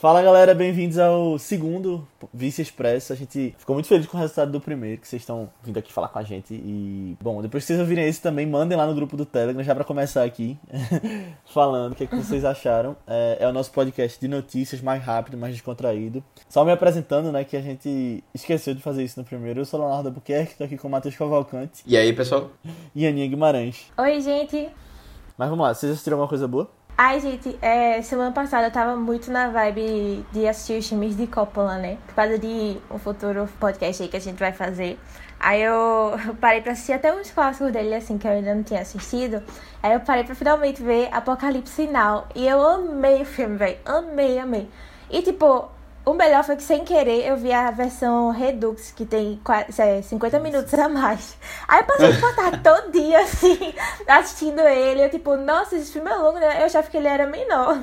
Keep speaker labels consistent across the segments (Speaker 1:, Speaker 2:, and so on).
Speaker 1: Fala galera, bem-vindos ao segundo Vice Expresso. A gente ficou muito feliz com o resultado do primeiro, que vocês estão vindo aqui falar com a gente. E, bom, depois que vocês ouvirem esse também, mandem lá no grupo do Telegram, já para começar aqui, falando o que, é que vocês acharam. É, é, o nosso podcast de notícias mais rápido, mais descontraído. Só me apresentando, né, que a gente esqueceu de fazer isso no primeiro. Eu sou o Leonardo Albuquerque, tô aqui com o Matheus Cavalcante.
Speaker 2: E aí, pessoal?
Speaker 1: E Aninha Guimarães.
Speaker 3: Oi, gente.
Speaker 1: Mas vamos lá, vocês assistiram alguma coisa boa?
Speaker 3: Ai, gente, é, semana passada eu tava muito na vibe de assistir os filmes de Coppola, né? Por causa de um futuro podcast aí que a gente vai fazer. Aí eu parei pra assistir até uns clássicos dele, assim, que eu ainda não tinha assistido. Aí eu parei pra finalmente ver Apocalipse Sinal. E eu amei o filme, velho. Amei, amei. E, tipo, o melhor foi que, sem querer, eu vi a versão Redux, que tem 50 minutos a mais. Aí eu passei por tarde todo dia, assim, assistindo ele. Eu, tipo, nossa, esse filme é longo, né? Eu achava que ele era menor.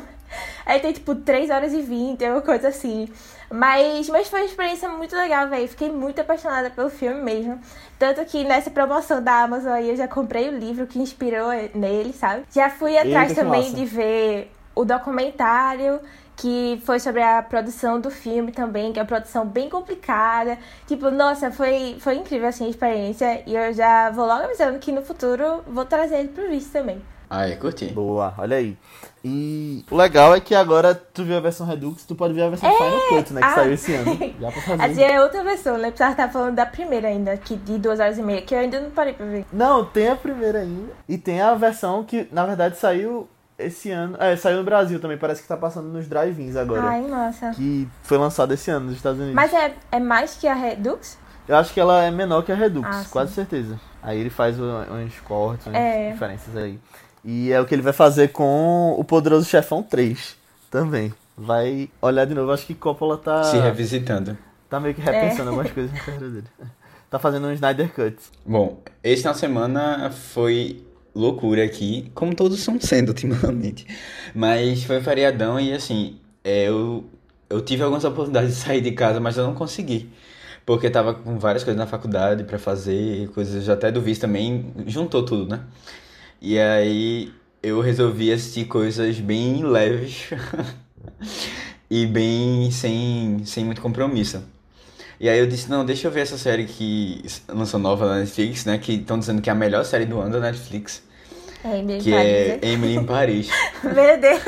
Speaker 3: Aí tem, tipo, 3 horas e 20, uma coisa assim. Mas, mas foi uma experiência muito legal, velho. Fiquei muito apaixonada pelo filme mesmo. Tanto que nessa promoção da Amazon aí eu já comprei o livro que inspirou nele, sabe? Já fui atrás
Speaker 1: Eita,
Speaker 3: também de ver o documentário que foi sobre a produção do filme também, que é uma produção bem complicada. Tipo, nossa, foi, foi incrível assim a experiência e eu já vou logo avisando que no futuro vou trazer ele pro visto também.
Speaker 2: Ai, curti.
Speaker 1: Boa, olha aí. E o legal é que agora tu viu a versão Redux, tu pode ver a versão é... Final Cut, né? Que ah. saiu esse ano. Já pra fazer.
Speaker 3: Assim, é outra versão, né? Precisava estar falando da primeira ainda, que de duas horas e meia, que eu ainda não parei pra ver.
Speaker 1: Não, tem a primeira ainda. E tem a versão que, na verdade, saiu esse ano. É, saiu no Brasil também, parece que tá passando nos drive-ins agora.
Speaker 3: Ai, nossa.
Speaker 1: Que foi lançado esse ano nos Estados Unidos.
Speaker 3: Mas é, é mais que a Redux?
Speaker 1: Eu acho que ela é menor que a Redux, ah, quase certeza. Aí ele faz uns cortes, umas é. diferenças aí. E é o que ele vai fazer com o Poderoso Chefão 3 também. Vai olhar de novo, acho que Coppola tá.
Speaker 2: Se revisitando.
Speaker 1: Tá meio que repensando é. algumas coisas na carreira dele. Tá fazendo um Snyder Cut.
Speaker 2: Bom, esse na semana foi loucura aqui, como todos estão sendo ultimamente. Mas foi feriadão e assim, é, eu, eu tive algumas oportunidades de sair de casa, mas eu não consegui. Porque tava com várias coisas na faculdade para fazer, coisas até do visto também, juntou tudo, né? E aí eu resolvi assistir coisas bem leves e bem sem, sem muito compromisso. E aí eu disse, não, deixa eu ver essa série que lançou nova na Netflix, né? Que estão dizendo que é a melhor série do ano da Netflix.
Speaker 3: É Emily
Speaker 2: que
Speaker 3: em Paris,
Speaker 2: é né? Emily em Paris.
Speaker 3: Meu Deus!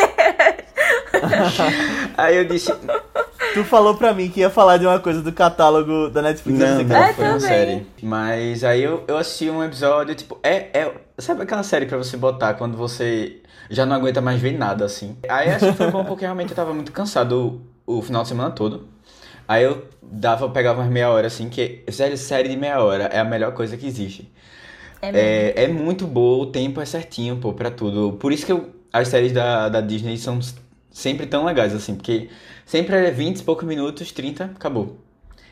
Speaker 2: aí eu disse...
Speaker 1: Tu falou pra mim que ia falar de uma coisa do catálogo da Netflix.
Speaker 2: Não, não, é, foi uma série. Mas aí eu, eu assisti um episódio, tipo, é, é... Sabe aquela série pra você botar quando você já não aguenta mais ver nada, assim? Aí acho que foi bom porque realmente eu tava muito cansado o, o final de semana todo. Aí eu dava, pegava umas meia hora, assim, que série, série de meia hora é a melhor coisa que existe. É, é, é, muito boa, o tempo é certinho, pô, pra tudo. Por isso que eu, as séries da, da Disney são sempre tão legais, assim, porque sempre é 20 e poucos minutos, 30, acabou.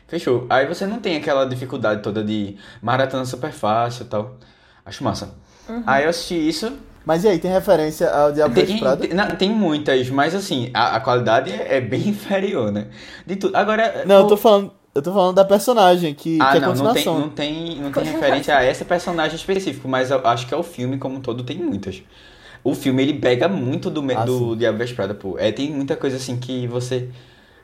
Speaker 2: Fechou. Aí você não tem aquela dificuldade toda de maratona super fácil e tal. Acho massa. Uhum. Aí eu assisti isso.
Speaker 1: Mas e aí, tem referência ao Diabo
Speaker 2: tem,
Speaker 1: Prada?
Speaker 2: Tem, não, tem muitas, mas assim, a, a qualidade é, é, bem inferior, né? De tudo. Agora.
Speaker 1: Não, o... eu tô falando. Eu tô falando da personagem, que,
Speaker 2: ah,
Speaker 1: que é
Speaker 2: não, não tem, não tem, não tem referência a essa personagem específico, mas eu acho que é o filme como um todo tem muitas. O filme, ele pega muito do, ah, do Diabo Veste Prada, pô. É, tem muita coisa assim que você,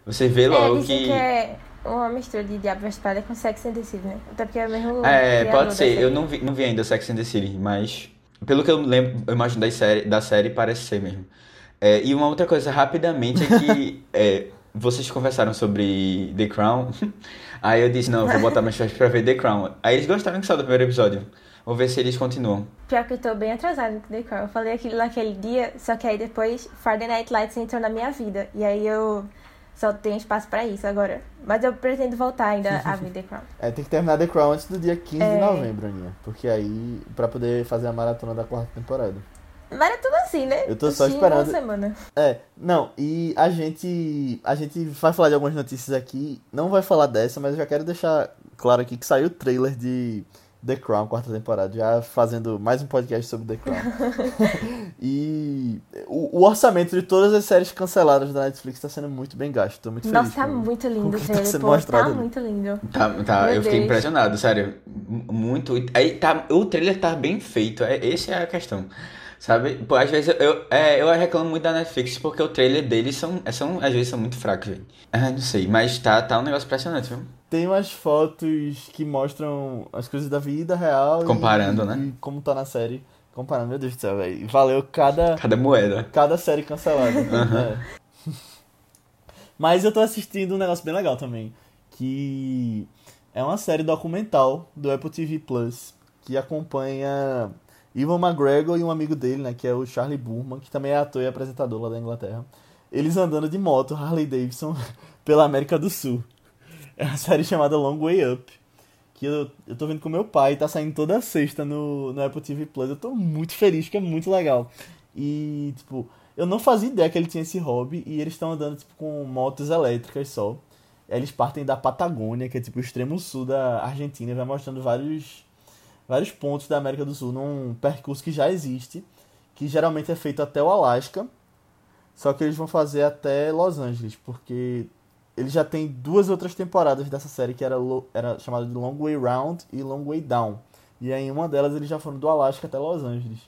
Speaker 2: você vê logo
Speaker 3: é,
Speaker 2: que...
Speaker 3: que é uma mistura de Diabo Veste Prada com Sex and the City, né? Até porque é o mesmo...
Speaker 2: É, pode ser. Eu não vi, não vi ainda Sex and the City, mas... Pelo que eu lembro, eu imagino da série, da série parece ser mesmo. É, e uma outra coisa, rapidamente, é que... é, vocês conversaram sobre The Crown. Aí eu disse, não, vou botar mais fãs pra ver The Crown. Aí eles gostaram que saiu do primeiro episódio. Vou ver se eles continuam.
Speaker 3: Pior que eu tô bem atrasada com The Crown. Eu falei aquilo naquele dia, só que aí depois Friday Night Lights entrou na minha vida. E aí eu só tenho espaço pra isso agora. Mas eu pretendo voltar ainda a ver The Crown.
Speaker 1: É, tem que terminar The Crown antes do dia 15 é... de novembro, Aninha. Porque aí, pra poder fazer a maratona da quarta temporada.
Speaker 3: Mas é assim, né?
Speaker 1: Eu tô só esperando. Uma semana. É, não, e a gente. A gente vai falar de algumas notícias aqui. Não vai falar dessa, mas eu já quero deixar claro aqui que saiu o trailer de The Crown, quarta temporada, já fazendo mais um podcast sobre The Crown. e o, o, orçamento de todas as séries canceladas da Netflix tá sendo muito bem gasto. Tô muito
Speaker 3: Nossa,
Speaker 1: feliz.
Speaker 3: Nossa, tá muito lindo o tá trailer, tá, pô, tá muito lindo.
Speaker 2: Tá, tá eu fiquei Deus. impressionado, sério. Muito. Aí tá, o trailer tá bem feito, é, essa é a questão. Sabe? Pô, às vezes eu, é, eu reclamo muito da Netflix porque o trailer deles são, são às vezes são muito fracos, velho. Ah, não sei, mas tá, tá um negócio impressionante, viu?
Speaker 1: Tem umas fotos que mostram as coisas da vida real.
Speaker 2: Comparando,
Speaker 1: e,
Speaker 2: né?
Speaker 1: E como tá na série. Comparando, meu Deus do céu, velho. Valeu cada,
Speaker 2: Cada moeda.
Speaker 1: cada série cancelada. É. Mas eu tô assistindo um negócio bem legal também. Que é uma série documental do Apple TV Plus. Que acompanha Ivan McGregor e um amigo dele, né? Que é o Charlie Burman, que também é ator e apresentador lá da Inglaterra. Eles andando de moto, Harley Davidson, pela América do Sul. É uma série chamada Long Way Up. Que eu, eu tô vendo com meu pai, tá saindo toda sexta no, no Apple TV Plus. Eu tô muito feliz, que é muito legal. E, tipo, eu não fazia ideia que ele tinha esse hobby e eles estão andando, tipo, com motos elétricas só. Eles partem da Patagônia, que é, tipo, o extremo sul da Argentina, e vai mostrando vários, vários pontos da América do Sul num percurso que já existe, que geralmente é feito até o Alasca, só que eles vão fazer até Los Angeles, porque ele já tem duas outras temporadas dessa série que era, era chamada de Long Way Round e Long Way Down. E aí em uma delas eles já foram do Alasca até Los Angeles.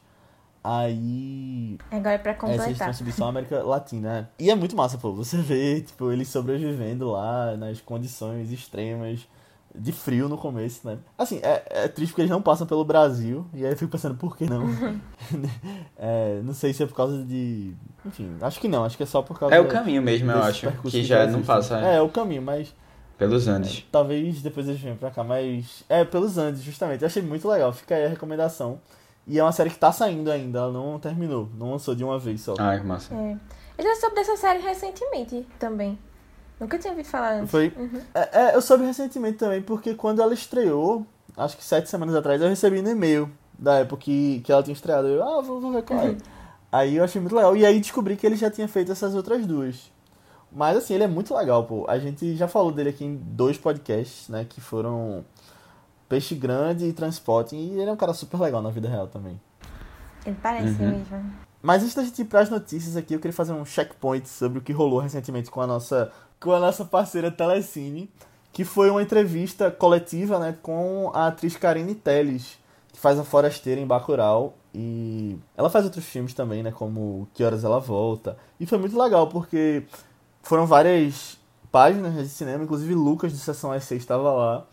Speaker 1: Aí.
Speaker 3: Agora é pra
Speaker 1: É,
Speaker 3: completar.
Speaker 1: subindo só América Latina, né? E é muito massa, pô. Você vê, tipo, eles sobrevivendo lá nas condições extremas de frio no começo, né? Assim, é, é triste porque eles não passam pelo Brasil. E aí eu fico pensando, por que não? É, não sei se é por causa de. Enfim, acho que não. Acho que é só por causa
Speaker 2: É o caminho mesmo, eu acho.
Speaker 1: percurso
Speaker 2: Que já não passa
Speaker 1: É, é o caminho, mas.
Speaker 2: pelos Andes.
Speaker 1: Talvez depois eles venham pra cá, mas. É, pelos Andes, justamente. Eu achei muito legal. Fica aí a recomendação. E é uma série que tá saindo ainda, ela não terminou. Não lançou de uma vez só.
Speaker 2: Ai, que massa.
Speaker 3: É. Eu já soube dessa série recentemente também. Nunca tinha ouvido falar antes.
Speaker 1: Foi.
Speaker 3: Uhum.
Speaker 1: É, é, eu soube recentemente também, porque quando ela estreou, acho que sete semanas atrás, eu recebi no e-mail da época que, que ela tinha estreado. Eu, ah, vou, vou ver qual é. Aí eu achei muito legal. E aí descobri que ele já tinha feito essas outras duas. Mas assim, ele é muito legal, pô. A gente já falou dele aqui em dois podcasts, né? Que foram Peixe Grande e Transporting. E ele é um cara super legal na vida real também.
Speaker 3: Ele parece
Speaker 2: Uhum.
Speaker 3: mesmo.
Speaker 1: Mas antes da gente ir pras notícias aqui, eu queria fazer um checkpoint sobre o que rolou recentemente com a nossa, com a nossa parceira Telecine, que foi uma entrevista coletiva, né, com a atriz Karine Telles, que faz a Forasteira em Bacurau, e ela faz outros filmes também, né, como Que Horas Ela Volta, e foi muito legal, porque foram várias páginas de cinema, inclusive Lucas do Sessão S6 estava lá,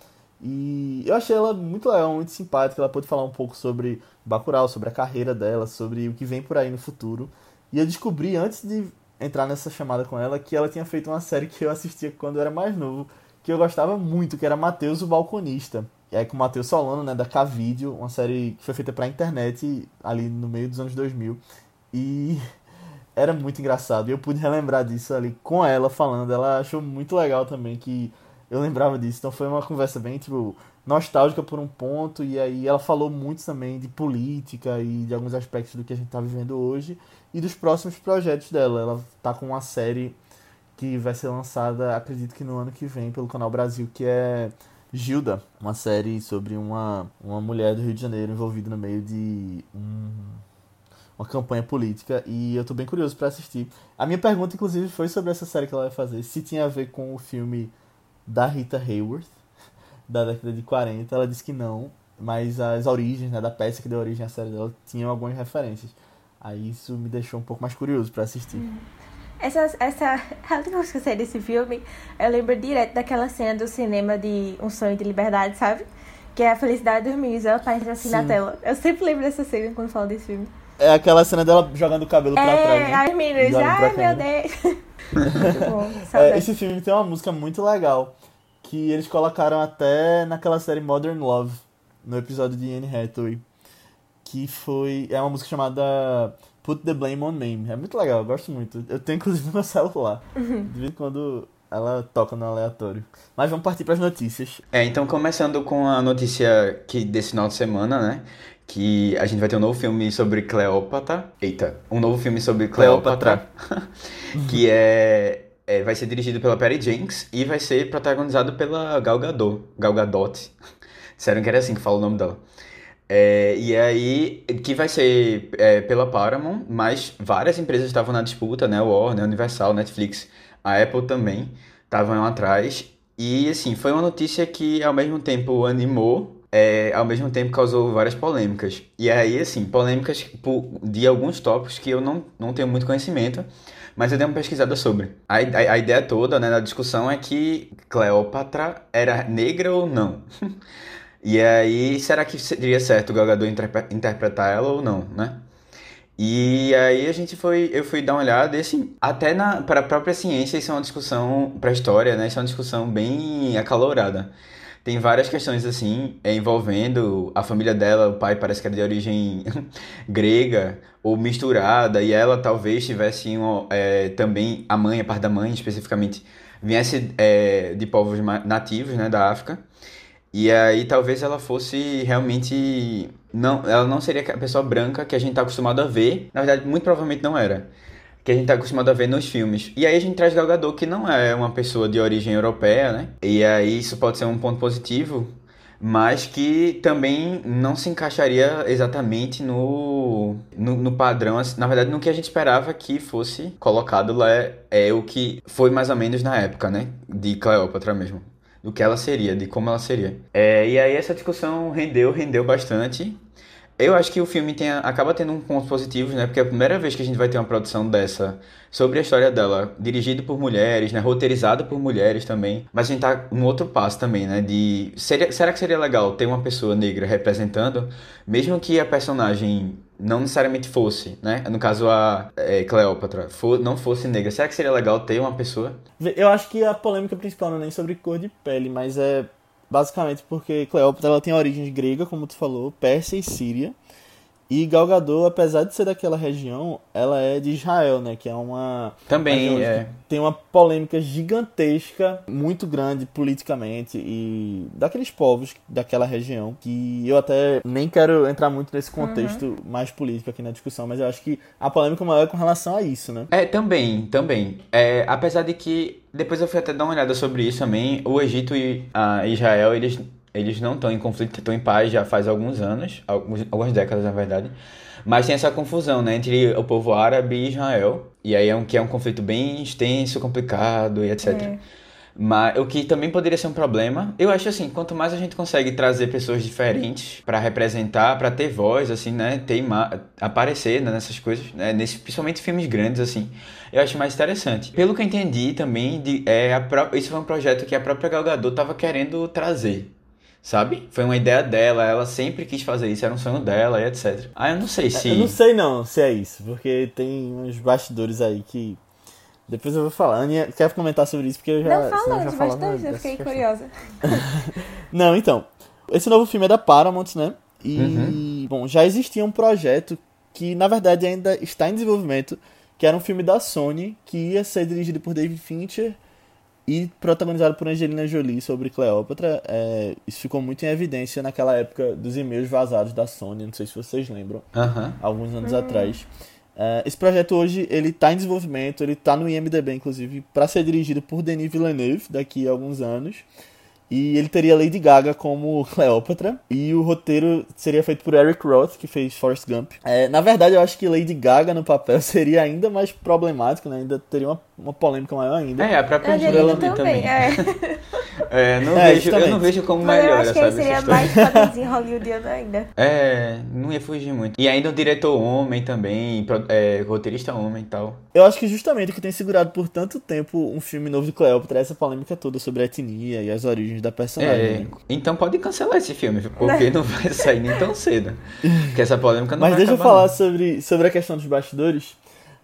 Speaker 1: e eu achei ela muito legal, muito simpática. Ela pôde falar um pouco sobre Bacurau, sobre a carreira dela, sobre o que vem por aí no futuro. E eu descobri, antes de entrar nessa chamada com ela, que ela tinha feito uma série que eu assistia quando eu era mais novo, que eu gostava muito, que era Mateus o Balconista. E aí com o Matheus Solano, né, da K-Video, uma série que foi feita pra internet ali no meio dos anos 2000. E era muito engraçado. E eu pude relembrar disso ali com ela falando. Ela achou muito legal também que eu lembrava disso. Então foi uma conversa bem, tipo, nostálgica por um ponto. E aí ela falou muito também de política e de alguns aspectos do que a gente tá vivendo hoje. E dos próximos projetos dela. Ela tá com uma série que vai ser lançada, acredito que no ano que vem, pelo Canal Brasil, que é Gilda. Uma série sobre uma, uma mulher do Rio de Janeiro envolvida no meio de um uma campanha política e eu tô bem curioso pra assistir. A minha pergunta, inclusive, foi sobre essa série que ela vai fazer, se tinha a ver com o filme da Rita Hayworth, da década de 40. Ela disse que não, mas as origens, né, da peça que deu origem à série dela, tinham algumas referências. Aí isso me deixou um pouco mais curioso pra assistir.
Speaker 3: Essa, essa, a última vez que eu saí desse filme, eu lembro direto daquela cena do cinema de Um Sonho de Liberdade, sabe? Que é a felicidade dos meninos, ela aparece assim na
Speaker 1: Sim.
Speaker 3: tela. Eu sempre lembro dessa cena quando falo desse filme.
Speaker 1: É aquela cena dela jogando o cabelo pra trás,
Speaker 3: É,
Speaker 1: né? Jogando pra
Speaker 3: ai meu
Speaker 1: câmera.
Speaker 3: Deus. Bom,
Speaker 1: É, esse filme tem uma música muito legal que eles colocaram até naquela série Modern Love, no episódio de Anne Hathaway, que foi é uma música chamada Put the Blame on Me. É muito legal, eu gosto muito. Eu tenho inclusive no meu celular.
Speaker 3: Uhum.
Speaker 1: De vez em quando ela toca no aleatório. Mas vamos partir para as notícias.
Speaker 2: É, então começando com a notícia que desse final de semana, né? Que a gente vai ter um novo filme sobre Cleópatra. Eita, um novo filme sobre Cleópatra. que é, é- vai ser dirigido pela Patty Jenks e vai ser protagonizado pela Gal Gadot. Gal Gadot. Disseram que era assim que fala o nome dela. É, e aí, que vai ser é, pela Paramount, mas várias empresas estavam na disputa, né? Warner, Universal, Netflix, a Apple também estavam atrás. E assim, foi uma notícia que ao mesmo tempo animou é, ao mesmo tempo causou várias polêmicas. E aí, assim, polêmicas de alguns tópicos que eu não, não tenho muito conhecimento, mas eu dei uma pesquisada sobre. A, a, a ideia toda né, da discussão é que Cleópatra era negra ou não. e aí, será que seria certo o Gal Gadot interpretar ela ou não, né? E aí a gente foi, eu fui dar uma olhada, e assim, até para a própria ciência isso é uma discussão, para a história, né, isso é uma discussão bem acalorada. Tem várias questões assim, é, envolvendo a família dela, o pai parece que era de origem grega ou misturada, e ela talvez tivesse um, é, também, a mãe, a parte da mãe especificamente, viesse é, de povos nativos, né, da África. E aí talvez ela fosse realmente. Não, ela não seria a pessoa branca que a gente tá acostumado a ver. Na verdade, muito provavelmente não era. Que a gente tá acostumado a ver nos filmes. E aí a gente traz Gal Gadot, que não é uma pessoa de origem europeia, né? E aí isso pode ser um ponto positivo, mas que também não se encaixaria exatamente no, no, no, padrão, assim, na verdade, no que a gente esperava que fosse colocado lá é, é o que foi mais ou menos na época, né? De Cleópatra mesmo do que ela seria, de como ela seria. É, e aí essa discussão rendeu, rendeu bastante. Eu acho que o filme tem, acaba tendo um pontos positivos, né? Porque é a primeira vez que a gente vai ter uma produção dessa sobre a história dela, dirigido por mulheres, né? Roteirizada por mulheres também. Mas a gente tá no outro passo também, né? De seria, será que seria legal ter uma pessoa negra representando, mesmo que a personagem não necessariamente fosse, né? No caso, a é, Cleópatra for, não fosse negra. Será que seria legal ter uma pessoa?
Speaker 1: Eu acho que a polêmica principal não é nem sobre cor de pele, mas é basicamente porque Cleópatra ela tem origens grega, como tu falou, Pérsia e Síria. E Galgador, apesar de ser daquela região, ela é de Israel, né? Que é uma.
Speaker 2: Também é.
Speaker 1: Tem uma polêmica gigantesca, muito grande politicamente, e daqueles povos daquela região, que eu até nem quero entrar muito nesse contexto uhum. mais político aqui na discussão, mas eu acho que a polêmica maior é com relação a isso, né?
Speaker 2: É, também, também. É, apesar de que. Depois eu fui até dar uma olhada sobre isso também. O Egito e a Israel, eles eles não estão em conflito, estão em paz já faz alguns anos, alguns, algumas décadas na verdade. Mas tem essa confusão, né, entre o povo árabe e Israel. E aí é um que é um conflito bem extenso, complicado e etc. É. Mas o que também poderia ser um problema, eu acho assim, quanto mais a gente consegue trazer pessoas diferentes para representar, para ter voz, assim, né, ter aparecer né, nessas coisas, né, nesse, principalmente filmes grandes, assim, eu acho mais interessante. Pelo que eu entendi também, de, é, a, isso foi um projeto que a própria Gal Gadot estava querendo trazer sabe? Foi uma ideia dela, ela sempre quis fazer isso, era um sonho dela e etc. Ah, eu não sei se.
Speaker 1: Eu não sei não se é isso, porque tem uns bastidores aí que. Depois eu vou falar. Aninha, quer comentar sobre isso? Porque eu já.
Speaker 3: Não, fala de bastidores, eu fiquei curiosa.
Speaker 1: não, então. Esse novo filme é da Paramount, né? E, uhum. bom, já existia um projeto que, na verdade, ainda está em desenvolvimento, que era um filme da Sony, que ia ser dirigido por David Fincher e protagonizado por Angelina Jolie sobre Cleópatra. É, isso ficou muito em evidência naquela época dos e-mails vazados da Sony, não sei se vocês lembram, alguns anos uhum. atrás. É, esse projeto hoje ele está em desenvolvimento, ele está no IMDb inclusive para ser dirigido por Denis Villeneuve daqui a alguns anos. E ele teria Lady Gaga como Cleópatra. E o roteiro seria feito por Eric Roth, que fez Forrest Gump. É, na verdade, eu acho que Lady Gaga no papel seria ainda mais problemático, né? Ainda teria uma, uma polêmica maior ainda.
Speaker 2: É, a própria Angelina também. também. É. é, não é, vejo, eu não vejo como Mas melhor,
Speaker 3: eu acho que
Speaker 2: sabe,
Speaker 3: seria mais padrãozinho hollywoodiano ainda.
Speaker 2: É, não ia fugir muito. E ainda o diretor homem também, é, roteirista homem e tal.
Speaker 1: Eu acho que justamente o que tem segurado por tanto tempo um filme novo de Cleópatra é essa polêmica toda sobre a etnia e as origens da personagem. É,
Speaker 2: né? então pode cancelar esse filme, porque não vai sair nem tão cedo. Porque essa polêmica não
Speaker 1: Mas
Speaker 2: vai
Speaker 1: deixa
Speaker 2: eu
Speaker 1: falar sobre, sobre a questão dos bastidores.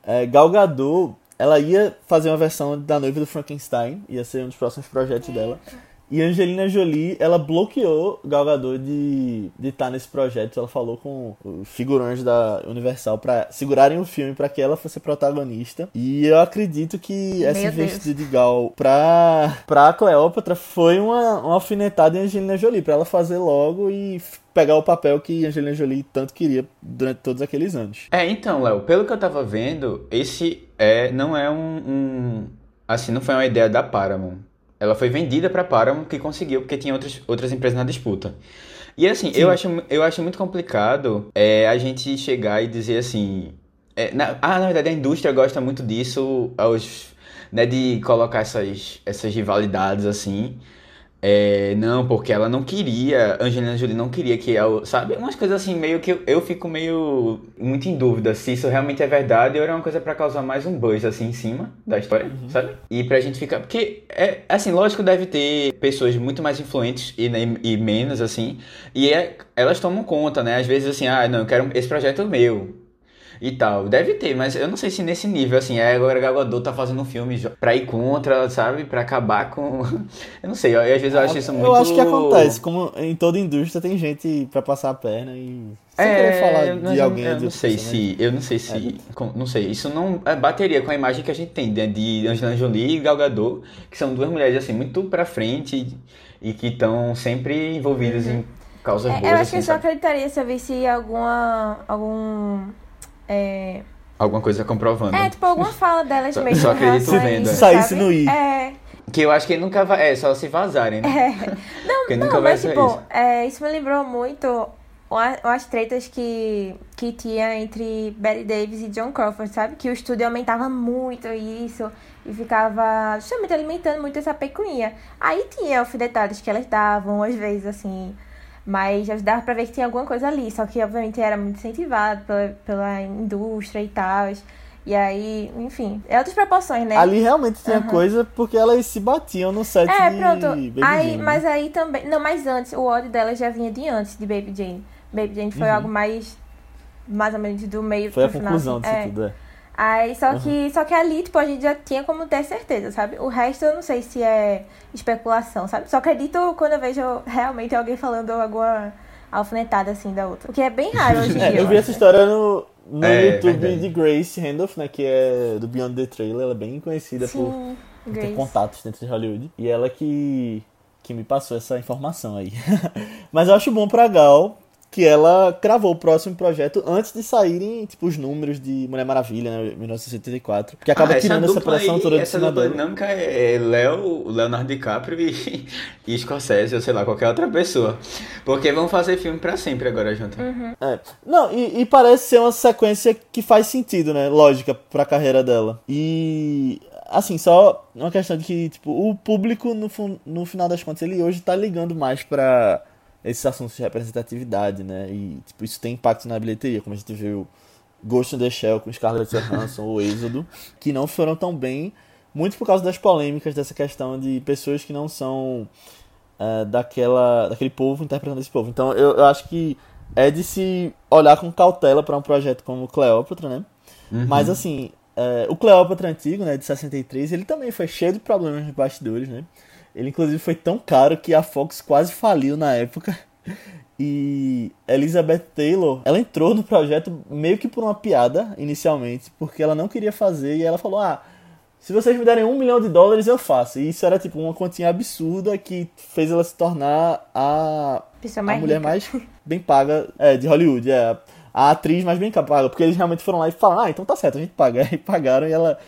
Speaker 1: É, Gal Gadot, ela ia fazer uma versão da noiva do Frankenstein, ia ser um dos próximos projetos dela. E Angelina Jolie, ela bloqueou Gal Gadot de estar de tá nesse projeto. Ela falou com os figurões da Universal para segurarem o filme para que ela fosse protagonista. E eu acredito que essa investida de Gal pra, pra Cleópatra foi uma, uma alfinetada em Angelina Jolie, para ela fazer logo e pegar o papel que Angelina Jolie tanto queria durante todos aqueles anos.
Speaker 2: É, então, Léo, pelo que eu tava vendo, esse é não é um, um assim, não foi uma ideia da Paramount ela foi vendida para Paramount, que conseguiu, porque tinha outras, outras empresas na disputa. E assim, eu acho, eu acho muito complicado é, a gente chegar e dizer assim. É, na, ah, na verdade, a indústria gosta muito disso, aos, né, de colocar essas, essas rivalidades assim. É, não, porque ela não queria, Angelina Jolie não queria que ela, sabe? Umas coisas assim, meio que eu, eu fico meio muito em dúvida se isso realmente é verdade ou era uma coisa pra causar mais um buzz assim em cima da história, sabe? E pra gente ficar, porque é assim, lógico deve ter pessoas muito mais influentes e, né, e menos assim, e é, elas tomam conta, né? Às vezes assim, ah, não, eu quero esse projeto é meu e tal. Deve ter, mas eu não sei se nesse nível, assim, é agora Gal Gadot tá fazendo um filme pra ir contra, sabe? Pra acabar com... eu não sei, eu, às vezes eu acho isso muito...
Speaker 1: Eu acho que acontece, como em toda indústria tem gente pra passar a perna e... Sem é, querer falar de alguém...
Speaker 2: Eu, eu não sei se... Eu não sei se... É. Com, não sei, isso não é, bateria com a imagem que a gente tem né, de Angelina Jolie e Gal Gadot, que são duas mulheres, assim, muito pra frente e, que estão sempre envolvidas uhum. em causas
Speaker 3: é,
Speaker 2: boas.
Speaker 3: Eu acho
Speaker 2: assim,
Speaker 3: que eu só acreditaria se eu visse alguma... algum é...
Speaker 2: Alguma coisa comprovando.
Speaker 3: É, tipo, alguma fala delas só, mesmo.
Speaker 2: Só acredito vendo.
Speaker 1: Se saísse no I.
Speaker 3: É.
Speaker 2: Que eu acho que nunca vai. É, só se vazarem, né?
Speaker 3: É. Não, não, mas tipo, isso. É, isso me lembrou muito as tretas que, que tinha entre Betty Davis e John Crawford, sabe? Que o estúdio aumentava muito isso e ficava justamente alimentando muito essa pecuinha. Aí tinha alfinetadas que elas davam, às vezes, assim, mas dava pra ver que tinha alguma coisa ali, só que obviamente era muito incentivado pela, pela indústria e tal. E aí, enfim, é outras proporções, né?
Speaker 1: Ali realmente tinha uhum. coisa porque elas se batiam no set
Speaker 3: é,
Speaker 1: de
Speaker 3: pronto.
Speaker 1: Baby
Speaker 3: aí,
Speaker 1: Jane.
Speaker 3: Mas aí também. Não, mas antes, o ódio dela já vinha de antes de Baby Jane. Baby Jane foi uhum. algo mais. Mais ou menos do meio
Speaker 1: foi
Speaker 3: pro final.
Speaker 1: A conclusão
Speaker 3: assim.
Speaker 1: disso
Speaker 3: é.
Speaker 1: tudo, é.
Speaker 3: Aí, só que, uhum. só que ali, tipo, a gente já tinha como ter certeza, sabe? O resto eu não sei se é especulação, sabe? Só acredito quando eu vejo realmente alguém falando alguma alfinetada assim da outra. O que é bem raro hoje em
Speaker 1: é,
Speaker 3: dia.
Speaker 1: Eu vi essa história no, no
Speaker 2: é,
Speaker 1: YouTube verdade. de Grace Randolph, né? Que é do Beyond the Trailer. Ela é bem conhecida
Speaker 3: Sim,
Speaker 1: por ter contatos dentro de Hollywood. E ela que, que me passou essa informação aí. Mas eu acho bom pra Gal que ela cravou o próximo projeto antes de saírem, tipo, os números de Mulher Maravilha, né, 1974, que acaba ah, tirando essa, essa pressão
Speaker 2: aí,
Speaker 1: toda do
Speaker 2: Essa dupla dinâmica é Léo, Leonardo DiCaprio e, e Scorsese, ou sei lá, qualquer outra pessoa. Porque vão fazer filme para sempre agora junto.
Speaker 3: Uhum.
Speaker 1: É. Não, e, e, parece ser uma sequência que faz sentido, né, lógica pra carreira dela. E... Assim, só uma questão de que, tipo, o público, no, no final das contas, ele hoje tá ligando mais pra esses assuntos de representatividade, né? E tipo, isso tem impacto na bilheteria, como a gente viu Ghost in the Shell com Scarlett Johansson, o Êxodo, que não foram tão bem, muito por causa das polêmicas dessa questão de pessoas que não são uh, daquela, daquele povo interpretando esse povo. Então eu, eu acho que é de se olhar com cautela para um projeto como Cleópatra, né? Uhum. Mas assim, uh, o Cleópatra antigo, né, de 63, ele também foi cheio de problemas nos bastidores, né? Ele, inclusive, foi tão caro que a Fox quase faliu na época. E Elizabeth Taylor, ela entrou no projeto meio que por uma piada, inicialmente, porque ela não queria fazer e ela falou: Ah, se vocês me derem um milhão de dólares, eu faço. E isso era tipo uma continha absurda que fez ela se tornar a,
Speaker 3: a
Speaker 1: mulher
Speaker 3: rica.
Speaker 1: mais bem paga é, de Hollywood. É, a atriz mais bem paga, porque eles realmente foram lá e falaram: Ah, então tá certo, a gente paga. E pagaram e ela,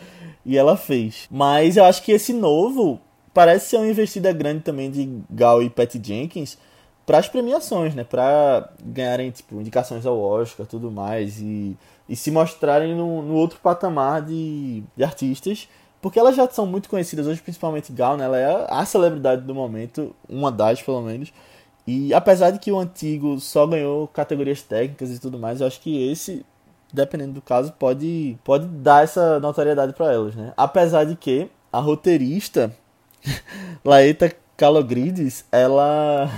Speaker 1: e ela fez. Mas eu acho que esse novo parece ser uma investida grande também de Gal e Patty Jenkins para as premiações, né? Para ganharem tipo indicações ao Oscar, tudo mais e, e se mostrarem no, no outro patamar de, de artistas, porque elas já são muito conhecidas hoje, principalmente Gal, né? Ela é a celebridade do momento, uma das pelo menos. E apesar de que o antigo só ganhou categorias técnicas e tudo mais, eu acho que esse dependendo do caso, pode, pode dar essa notoriedade para elas, né? Apesar de que a roteirista Laeta Calogridis, ela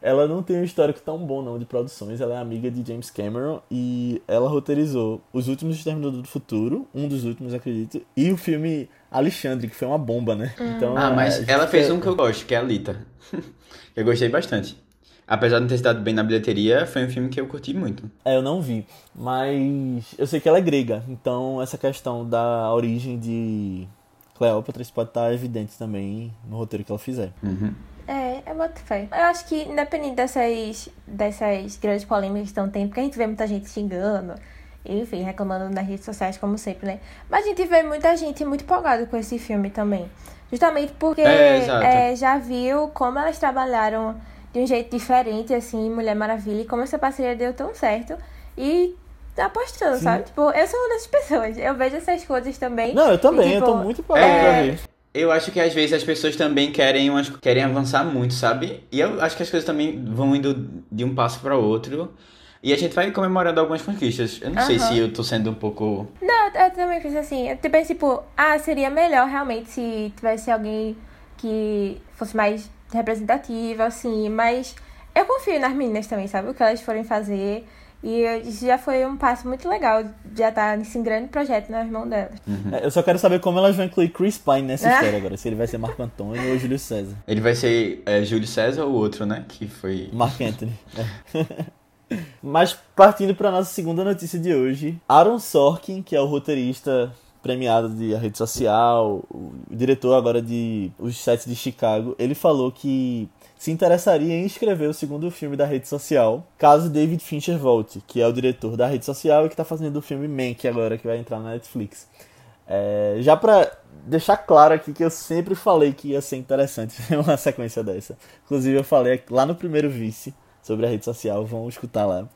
Speaker 1: ela não tem um histórico tão bom não de produções. Ela é amiga de James Cameron e ela roteirizou Os Últimos Exterminadores do Futuro, um dos últimos, acredito, e o filme Alexandre, que foi uma bomba, né?
Speaker 3: Hum.
Speaker 2: Então, ah, mas ela fez um que eu gosto, que é a Lita. eu gostei bastante. Apesar de não ter estado bem na bilheteria, foi um filme que eu curti muito.
Speaker 1: É, eu não vi, mas eu sei que ela é grega, então essa questão da origem de Cleópatra pode estar evidente também no roteiro que ela fizer.
Speaker 2: Uhum.
Speaker 3: É, é muito fé. Eu acho que, independente dessas, dessas grandes polêmicas que estão tendo, porque a gente vê muita gente xingando, enfim, reclamando nas redes sociais, como sempre, né? Mas a gente vê muita gente muito empolgada com esse filme também. Justamente porque
Speaker 2: é,
Speaker 3: é, já viu como elas trabalharam de um jeito diferente, assim, Mulher Maravilha, e como essa parceria deu tão certo. E tá apostando, Sim. sabe? Tipo, eu sou uma dessas pessoas. Eu vejo essas coisas também.
Speaker 1: Não, eu também,
Speaker 3: e, tipo,
Speaker 1: eu tô muito empolgado é... pra ver.
Speaker 2: Eu acho que às vezes as pessoas também querem, umas, querem avançar muito, sabe? E eu acho que as coisas também vão indo de um passo para outro. E a gente vai comemorando algumas conquistas. Eu não sei
Speaker 3: Aham.
Speaker 2: se eu tô sendo um pouco.
Speaker 3: Não, eu também penso assim. Eu também, tipo, ah, seria melhor realmente se tivesse alguém que fosse mais representativo, assim. Mas eu confio nas meninas também, sabe? O que elas forem fazer. E isso já foi um passo muito legal, já tá nesse grande projeto nas mãos delas.
Speaker 1: É, Eu só quero saber como elas vão incluir Chris Pine nessa
Speaker 3: Ah.
Speaker 1: história agora. Se ele vai ser Marco Antônio ou Júlio César.
Speaker 2: Ele vai ser é, Júlio César ou outro, né? Que foi.
Speaker 1: Mark Anthony. É. Mas partindo para nossa segunda notícia de hoje, Aaron Sorkin, que é o roteirista premiado de A Rede Social, o diretor agora de Os Sete de Chicago, ele falou que se interessaria em escrever o segundo filme da Rede Social, caso David Fincher volte, que é o diretor da Rede Social e que está fazendo o filme Mank agora, que vai entrar na Netflix. É, já pra deixar claro aqui que eu sempre falei que ia ser interessante uma sequência dessa. Inclusive eu falei lá no primeiro vice sobre a rede social, vão escutar lá.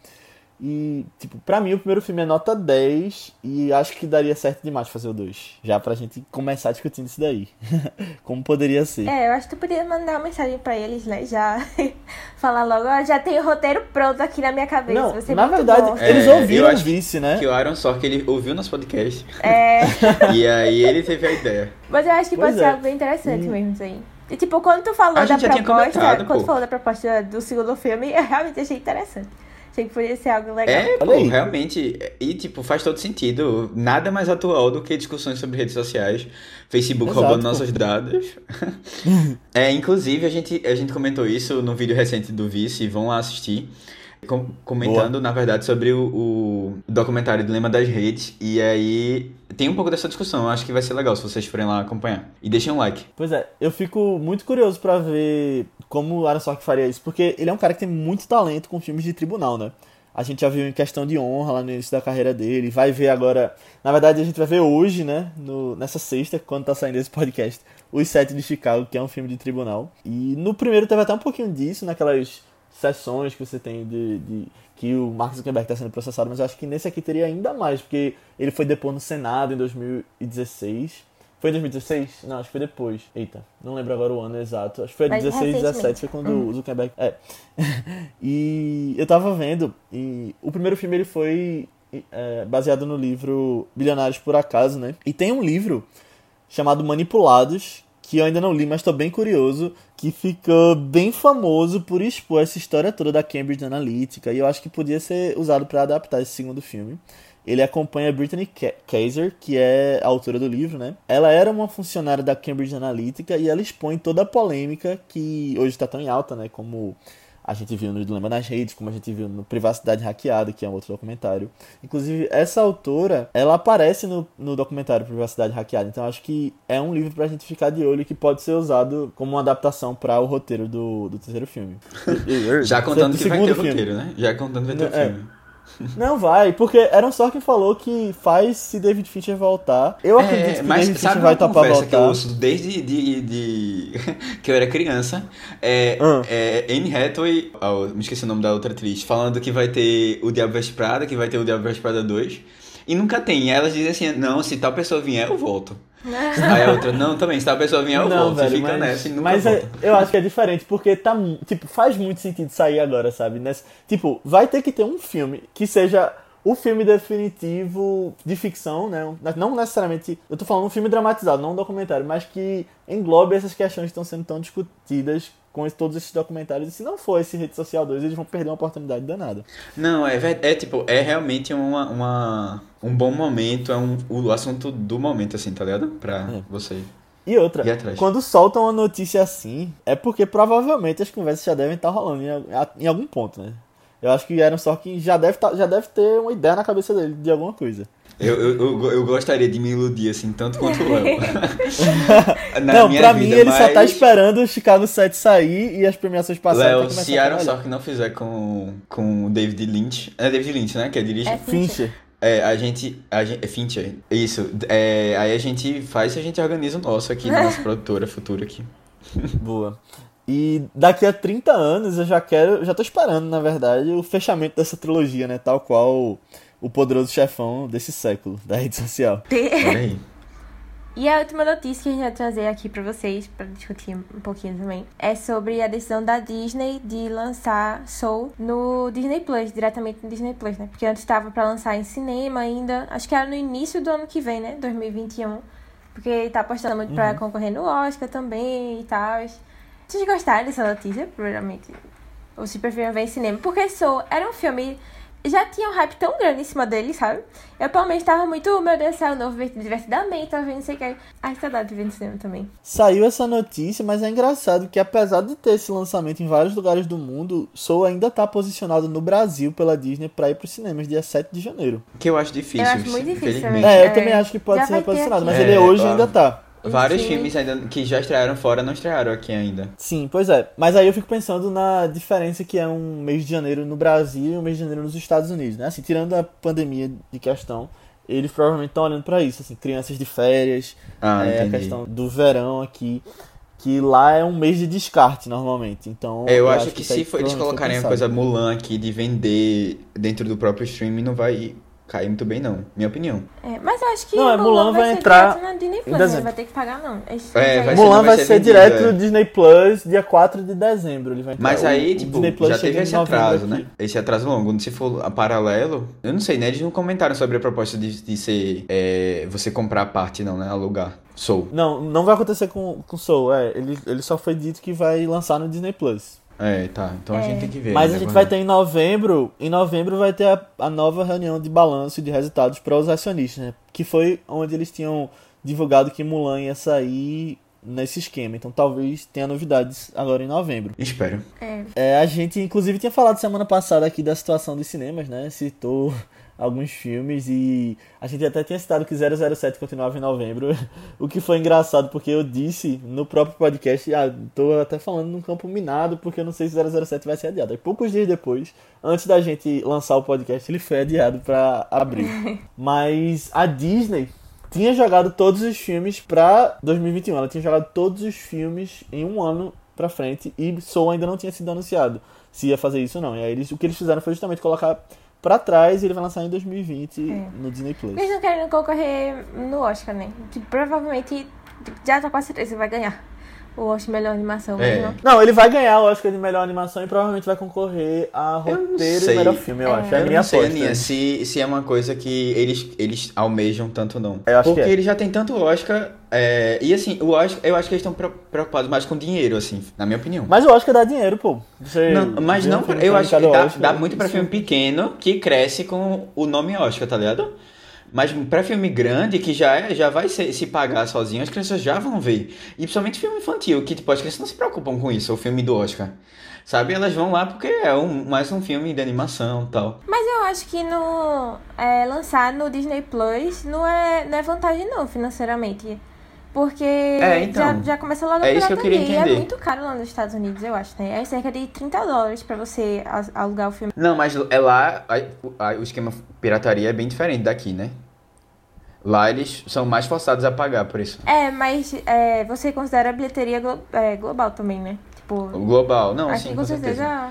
Speaker 1: E, tipo, pra mim o primeiro filme é nota 10 e acho que daria certo demais fazer o 2. Já pra gente começar discutindo isso daí. Como poderia ser.
Speaker 3: É, eu acho que tu podia mandar uma mensagem pra eles, né? Já falar logo, ó, já tem o roteiro pronto aqui na minha cabeça.
Speaker 1: Não,
Speaker 3: ser
Speaker 1: na verdade,
Speaker 3: bom.
Speaker 1: eles
Speaker 2: É,
Speaker 1: ouviram
Speaker 2: eu
Speaker 1: o
Speaker 2: acho
Speaker 1: vice, né?
Speaker 2: Que o Aaron Sorkin ele ouviu nosso podcast.
Speaker 3: É,
Speaker 2: e aí ele teve a ideia.
Speaker 3: mas eu acho que
Speaker 1: Pois
Speaker 3: pode ser
Speaker 1: é.
Speaker 3: algo bem interessante
Speaker 1: Hum.
Speaker 3: mesmo isso aí. E tipo, quando tu falou
Speaker 2: A
Speaker 3: da proposta, quando
Speaker 2: pô.
Speaker 3: tu falou da proposta do segundo filme, eu realmente achei interessante. Achei que podia ser algo legal.
Speaker 2: É, pô, realmente. E, tipo, faz todo sentido. Nada mais atual do que discussões sobre redes sociais. Facebook
Speaker 1: Exato,
Speaker 2: roubando
Speaker 1: pô.
Speaker 2: nossos dados. é, inclusive, a gente, a gente comentou isso no vídeo recente do Vice. Vão lá assistir. Com- comentando, na verdade, sobre o, o documentário Dilema das Redes. E aí tem um pouco dessa discussão. Eu acho que vai ser legal se vocês forem lá acompanhar. E deixem um like.
Speaker 1: Pois é, eu fico muito curioso pra ver como o Aaron Sorkin faria isso, porque ele é um cara que tem muito talento com filmes de tribunal, né? A gente já viu em Questão de Honra lá no início da carreira dele, vai ver agora... Na verdade, a gente vai ver hoje, né, no, nessa sexta, quando tá saindo esse podcast, Os Sete de Chicago, que é um filme de tribunal. E no primeiro teve até um pouquinho disso, naquelas sessões que você tem de... de que o Mark Zuckerberg está sendo processado, mas eu acho que nesse aqui teria ainda mais, porque ele foi depor no Senado em 2016. Foi em 2016? Não, acho que foi depois. Eita, não lembro agora o ano exato. Acho que foi
Speaker 3: Mas
Speaker 1: 16,
Speaker 3: recentemente.
Speaker 1: 17, foi quando o Zuckerberg. É. e eu tava vendo, e o primeiro filme ele foi é, baseado no livro Bilionários por Acaso, né? E tem um livro chamado Manipulados, que eu ainda não li, mas tô bem curioso, que ficou bem famoso por expor essa história toda da Cambridge Analytica, e eu acho que podia ser usado para adaptar esse segundo filme. Ele acompanha Brittany Ka- Kaiser, que é a autora do livro, né? Ela era uma funcionária da Cambridge Analytica e ela expõe toda a polêmica que hoje está tão em alta, né? Como a gente viu no Dilema nas Redes, como a gente viu no Privacidade Hackeada, que é um outro documentário. Inclusive, essa autora, ela aparece no, no documentário Privacidade Hackeada, então acho que é um livro pra gente ficar de olho que pode ser usado como uma adaptação para o roteiro do, do terceiro filme.
Speaker 2: Já contando
Speaker 1: Do
Speaker 2: que vai
Speaker 1: segundo
Speaker 2: ter
Speaker 1: filme.
Speaker 2: roteiro, né? Já contando que vai ter o
Speaker 1: É.
Speaker 2: filme.
Speaker 1: Não vai, porque Aaron Sorkin falou que faz se David Fincher voltar. Eu acredito
Speaker 2: É,
Speaker 1: que
Speaker 2: mas
Speaker 1: David
Speaker 2: sabe
Speaker 1: Fincher vai topar
Speaker 2: conversa que eu
Speaker 1: voltar.
Speaker 2: ouço desde de, de- que eu era criança? É,
Speaker 1: Ah.
Speaker 2: é Anne Hathaway, oh, me esqueci o nome da outra atriz, falando que vai ter o Diabo Veste Prada, que vai ter o Diabo Veste Prada 2. E nunca tem. E elas dizem assim, não, se tal pessoa vier, eu volto. Aí a outra, não, também, se tal pessoa vier, eu
Speaker 1: Não,
Speaker 2: volto.
Speaker 1: velho,
Speaker 2: fica
Speaker 1: mas,
Speaker 2: nessa e nunca
Speaker 1: mas é-
Speaker 2: volta.
Speaker 1: eu acho que é diferente, porque tá, tipo, faz muito sentido sair agora, sabe? Nessa, tipo, vai ter que ter um filme que seja o filme definitivo de ficção, né? Não necessariamente, eu tô falando um filme dramatizado, não um documentário, mas que englobe essas questões que estão sendo tão discutidas com todos esses documentários. E se não for esse Rede Social 2, eles vão perder uma oportunidade danada.
Speaker 2: Não, é, é tipo, é realmente uma, uma, um bom momento, é um, o assunto do momento, assim, tá ligado? Pra
Speaker 1: É.
Speaker 2: você.
Speaker 1: E outra,
Speaker 2: E
Speaker 1: quando soltam uma notícia assim, é porque provavelmente as conversas já devem estar rolando em, em algum ponto, né? Eu acho que Aaron Sorkin já deve, tá- já deve ter uma ideia na cabeça dele de alguma coisa.
Speaker 2: Eu, eu, eu, eu gostaria de me iludir, assim, tanto quanto o Léo. Na
Speaker 1: não, pra mim
Speaker 2: vida,
Speaker 1: ele só tá esperando o Chicago 7 sair e as premiações passarem
Speaker 2: Léo, se
Speaker 1: a
Speaker 2: Aaron. Sorkin não fizer com, com o David Lynch... É David Lynch, né? Que é dirige?
Speaker 3: É Fincher.
Speaker 1: Fincher.
Speaker 2: É, a gente... A gente é Fincher. Isso. É, aí a gente faz e a gente organiza o nosso aqui, nossa produtora futura aqui.
Speaker 1: Boa. E daqui a 30 anos eu já quero, já tô esperando, na verdade, o fechamento dessa trilogia, né? Tal qual o poderoso chefão desse século da rede social.
Speaker 2: Olha aí.
Speaker 3: E a última notícia que a gente vai trazer aqui pra vocês, pra discutir um pouquinho também, é sobre a decisão da Disney de lançar Soul no Disney Plus, diretamente no Disney Plus, né? Porque antes estava pra lançar em cinema ainda, acho que era no início do ano que vem, né? 2021. Porque tá apostando muito uhum. pra concorrer no Oscar também e tal. Vocês gostaram dessa notícia, primeiramente? Ou se preferiam ver em cinema? Porque Soul era um filme já tinha um hype tão grande em cima dele, sabe? Eu, pelo menos, tava muito, meu Deus do céu, novo divertidamente, tava vendo, não sei o que. Ai, saudade de ver no cinema também.
Speaker 1: Saiu essa notícia, mas é engraçado que, apesar de ter esse lançamento em vários lugares do mundo, Soul ainda tá posicionado no Brasil pela Disney pra ir pros cinemas dia 7 de janeiro.
Speaker 2: Que eu acho difícil.
Speaker 3: Eu acho muito difícil também.
Speaker 1: É, eu também acho que pode já ser reposicionado, mas é, ele hoje ainda tá.
Speaker 2: Vários Sim. filmes ainda que já estrearam fora não estrearam aqui ainda.
Speaker 1: Sim, pois é. Mas aí eu fico pensando na diferença que é um mês de janeiro no Brasil e um mês de janeiro nos Estados Unidos, né? Assim, tirando a pandemia de questão, eles provavelmente estão olhando para isso, assim, crianças de férias, ah, é, a questão do verão aqui, que lá é um mês de descarte normalmente. Então,
Speaker 2: é, eu, eu, acho, acho que, que se eles colocarem a coisa Mulan aqui de vender dentro do próprio streaming, não vai cair muito bem, não. Minha opinião.
Speaker 3: É, mas eu acho que
Speaker 1: não, é, Mulan, Mulan vai, vai entrar
Speaker 3: na Disney Plus, ele vai ter que pagar, não.
Speaker 2: É,
Speaker 1: vai Mulan vai, vai ser, direto é. no Disney Plus dia 4 de dezembro. Ele vai entrar.
Speaker 2: Mas aí, o, tipo, o já teve esse atraso, né? Esse atraso longo. Se for a paralelo, eu não sei, né? Eles não comentaram sobre a proposta de, de ser é, você comprar a parte, não, né? Alugar. Soul.
Speaker 1: Não, não vai acontecer com, com Soul. É, ele, ele só foi dito que vai lançar no Disney Plus.
Speaker 2: É, tá. Então é. a gente tem que ver.
Speaker 1: Mas né? a gente vai ter em novembro. Em novembro vai ter a, a nova reunião de balanço e de resultados para os acionistas, né? Que foi onde eles tinham divulgado que Mulan ia sair nesse esquema. Então talvez tenha novidades agora em novembro.
Speaker 2: Espero.
Speaker 3: É.
Speaker 1: é. a gente inclusive tinha falado semana passada aqui da situação dos cinemas, né? Citou alguns filmes e a gente até tinha citado que 007 continuava em novembro, o que foi engraçado porque eu disse no próprio podcast, ah, tô até falando num campo minado porque eu não sei se 007 vai ser adiado. Aí poucos dias depois, antes da gente lançar o podcast, ele foi adiado para abril. Mas a Disney tinha jogado todos os filmes para 2021, ela tinha jogado todos os filmes em um ano para frente e Soul ainda não tinha sido anunciado se ia fazer isso ou não. E aí eles, o que eles fizeram foi justamente colocar pra trás e ele vai lançar em 2020 é. no Disney Plus.
Speaker 3: Eles não querem concorrer no Oscar, né? Que provavelmente já tá quase certeza vai ganhar o Oscar de melhor animação.
Speaker 1: É. Não. não, ele vai ganhar o Oscar de melhor animação e provavelmente vai concorrer a roteiro e melhor filme, eu é. acho. É a minha não sei,
Speaker 2: aposta. Aninha, se, se é uma coisa que eles, eles almejam tanto não.
Speaker 1: Eu acho
Speaker 2: Porque
Speaker 1: que é.
Speaker 2: eles já tem tanto Oscar. É, e assim, eu acho, eu acho que eles estão preocupados mais com dinheiro, assim, na minha opinião.
Speaker 1: Mas o Oscar dá dinheiro, pô.
Speaker 2: Você não, mas não, eu acho que dá, dá muito pra filme pequeno que cresce com o nome Oscar, tá ligado? Mas para filme grande, que já, é, já vai se, se pagar sozinho, as crianças já vão ver. E principalmente filme infantil, que tipo, as crianças não se preocupam com isso, o filme do Oscar. Sabe? Elas vão lá porque é um, mais um filme de animação e tal.
Speaker 3: Mas eu acho que no é, lançar no Disney Plus não é, não é vantagem não, financeiramente. Porque
Speaker 2: é, então,
Speaker 3: já, já começa logo
Speaker 2: a é isso que eu queria
Speaker 3: entender. E é muito caro lá nos Estados Unidos, eu acho, né? É cerca de 30 dólares pra você alugar o filme.
Speaker 2: Não, mas é lá, o esquema pirataria é bem diferente daqui, né? Lá eles são mais forçados a pagar por isso.
Speaker 3: É, mas é, você considera a bilheteria glo é, global também, né? Tipo,
Speaker 2: global, não,
Speaker 3: aqui
Speaker 2: sim,
Speaker 3: com, certeza. certeza.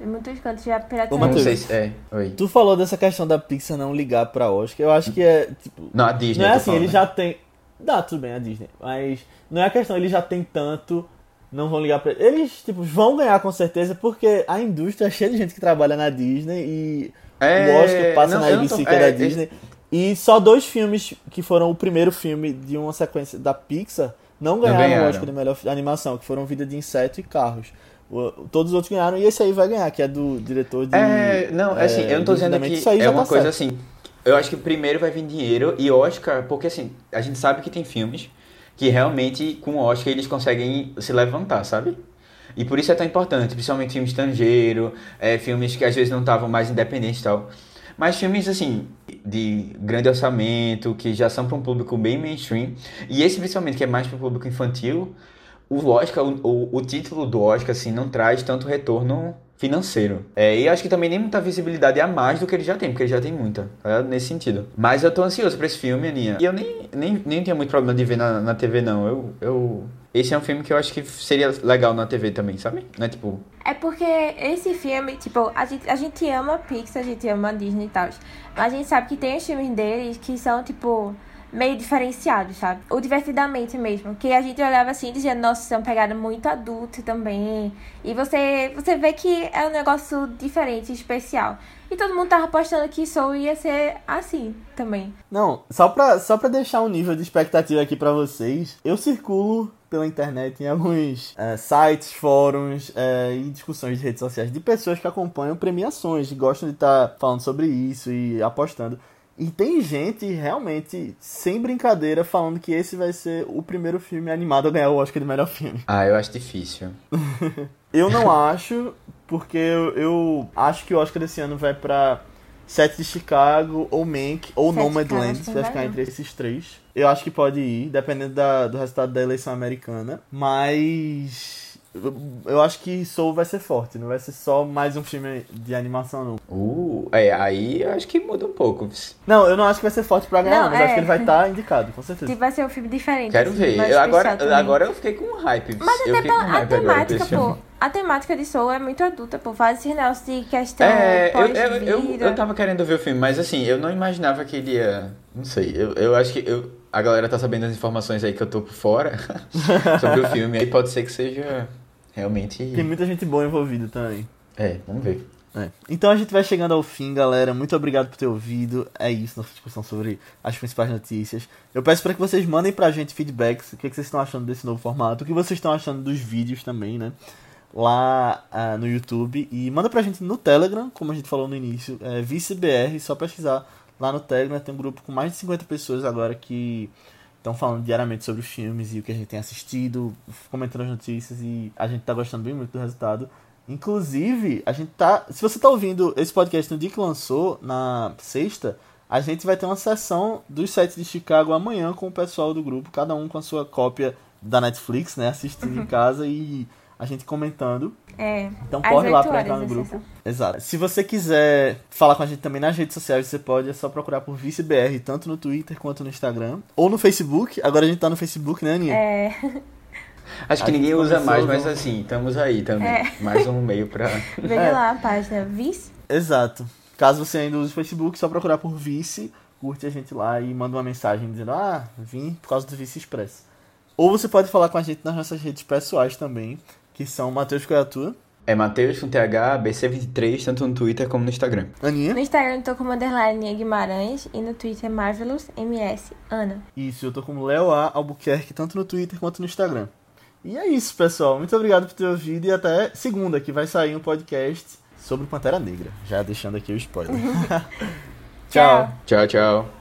Speaker 3: Muitos cantos já pirataria. Não
Speaker 2: sei se é. Oi.
Speaker 1: Tu falou dessa questão da Pixar não ligar pra Oscar. Eu acho que é, tipo...
Speaker 2: Não, a Disney.
Speaker 1: Não é assim,
Speaker 2: falando,
Speaker 1: ele
Speaker 2: né?
Speaker 1: já tem... Dá, tudo bem, a Disney. Mas não é a questão, ele já tem tanto não vão ligar pra eles. tipo, vão ganhar com certeza, porque a indústria é cheia de gente que trabalha na Disney e é... o Oscar passa não, na ABC, tô... que é, é da Disney. E só dois filmes que foram o primeiro filme de uma sequência da Pixar não ganharam, ganharam. o Oscar de melhor animação, que foram Vida de Inseto e Carros. O, todos os outros ganharam e esse aí vai ganhar, que é do diretor de.
Speaker 2: É, não, é, assim, eu não tô dizendo que é uma tá coisa certo. assim. Eu acho que primeiro vai vir dinheiro e Oscar, porque assim, a gente sabe que tem filmes que realmente com Oscar eles conseguem se levantar, sabe? E por isso é tão importante, principalmente filme estrangeiro, é, filmes que às vezes não estavam mais independentes e tal. Mas filmes, assim, de grande orçamento, que já são para um público bem mainstream, e esse principalmente que é mais para o público infantil, o Oscar, o, o, o, título do Oscar, assim, não traz tanto retorno financeiro. É, e acho que também nem muita visibilidade a mais do que ele já tem, porque ele já tem muita, tá? nesse sentido. Mas eu tô ansioso pra esse filme, Aninha. E eu nem, nem, nem tenho muito problema de ver na, na TV, não. Eu, eu esse é um filme que eu acho que seria legal na TV também, sabe? Não é tipo.
Speaker 3: É porque esse filme, tipo, a gente, a gente ama Pixar, a gente ama Disney e tal. Mas a gente sabe que tem os filmes deles que são, tipo, meio diferenciados, sabe? O divertidamente mesmo. Que a gente olhava assim dizendo, nossa, isso é uma pegada muito adulta também. E você, você vê que é um negócio diferente, especial. E todo mundo tava apostando que Soul ia ser assim também.
Speaker 1: Não, só pra, só pra deixar um nível de expectativa aqui pra vocês, eu circulo pela internet em alguns é, sites, fóruns é, e discussões de redes sociais de pessoas que acompanham premiações e gostam de estar tá falando sobre isso e apostando. E tem gente realmente, sem brincadeira, falando que esse vai ser o primeiro filme animado a ganhar o Oscar de melhor filme.
Speaker 2: Ah, eu acho difícil.
Speaker 1: eu não acho, porque eu, eu, acho que o Oscar desse ano vai pra Sete de Chicago, ou Mank, ou Sete Nomadland. Vai ficar entre esses três. Eu acho que pode ir, dependendo da, do resultado da eleição americana. Mas eu acho que Soul vai ser forte, não vai ser só mais um filme de animação, não.
Speaker 2: Uh, é, aí eu acho que muda um pouco.
Speaker 1: Não, eu não acho que vai ser forte pra ganhar, não, mas é... acho que ele vai estar tá indicado, com certeza.
Speaker 3: Vai ser um filme diferente.
Speaker 2: Quero assim, ver. Eu, agora, agora eu fiquei com hype.
Speaker 3: Mas
Speaker 2: eu
Speaker 3: até a temática, pô. A temática de Soul é muito adulta, pô. Faz esse negócio de questão
Speaker 2: é, eu, eu, eu, eu tava querendo ver o filme, mas assim, eu não imaginava que ele ia... Não sei, eu, eu acho que... Eu, a galera tá sabendo as informações aí que eu tô por fora sobre o filme, aí pode ser que seja realmente.
Speaker 1: Tem muita gente boa envolvida também.
Speaker 2: É, vamos ver.
Speaker 1: É. Então a gente vai chegando ao fim, galera. Muito obrigado por ter ouvido. É isso, nossa discussão sobre as principais notícias. Eu peço para que vocês mandem pra gente feedbacks. O que, é que vocês estão achando desse novo formato? O que vocês estão achando dos vídeos também, né? Lá uh, no YouTube. E manda pra gente no Telegram, como a gente falou no início. É ViceBR, só pesquisar lá no Telegram. Tem um grupo com mais de 50 pessoas agora que estão falando diariamente sobre os filmes e o que a gente tem assistido, comentando as notícias e a gente tá gostando bem muito do resultado. Inclusive, a gente tá. Se você tá ouvindo esse podcast no dia que lançou, na sexta, a gente vai ter uma sessão dos sites de Chicago amanhã com o pessoal do grupo, cada um com a sua cópia da Netflix, né? Assistindo em casa e a gente comentando.
Speaker 3: É.
Speaker 1: Então corre lá pra entrar no grupo. Exato. Se você quiser falar com a gente também nas redes sociais, você pode, é só procurar por ViceBR, tanto no Twitter quanto no Instagram. Ou no Facebook. Agora a gente tá no Facebook, né, Aninha?
Speaker 3: É.
Speaker 2: Acho que ninguém usa mais, mas assim, estamos aí também. É. Mais um meio pra.
Speaker 3: Veja é. lá a página Vice.
Speaker 1: Exato. Caso você ainda use o Facebook, só procurar por Vice, curte a gente lá e manda uma mensagem dizendo: Ah, vim por causa do Vice Express. Ou você pode falar com a gente nas nossas redes pessoais também que são Matheus Coiatua.
Speaker 2: É Matheus com TH, BC23, tanto no Twitter como no Instagram.
Speaker 1: Aninha?
Speaker 3: No Instagram eu tô como underline Guimarães e no Twitter Marvelous MS Ana.
Speaker 1: Isso, eu tô como Leo A Albuquerque, tanto no Twitter quanto no Instagram. E é isso, pessoal. Muito obrigado por ter ouvido e até segunda, que vai sair um podcast sobre Pantera Negra. Já deixando aqui o spoiler.
Speaker 3: tchau.
Speaker 2: Tchau, tchau.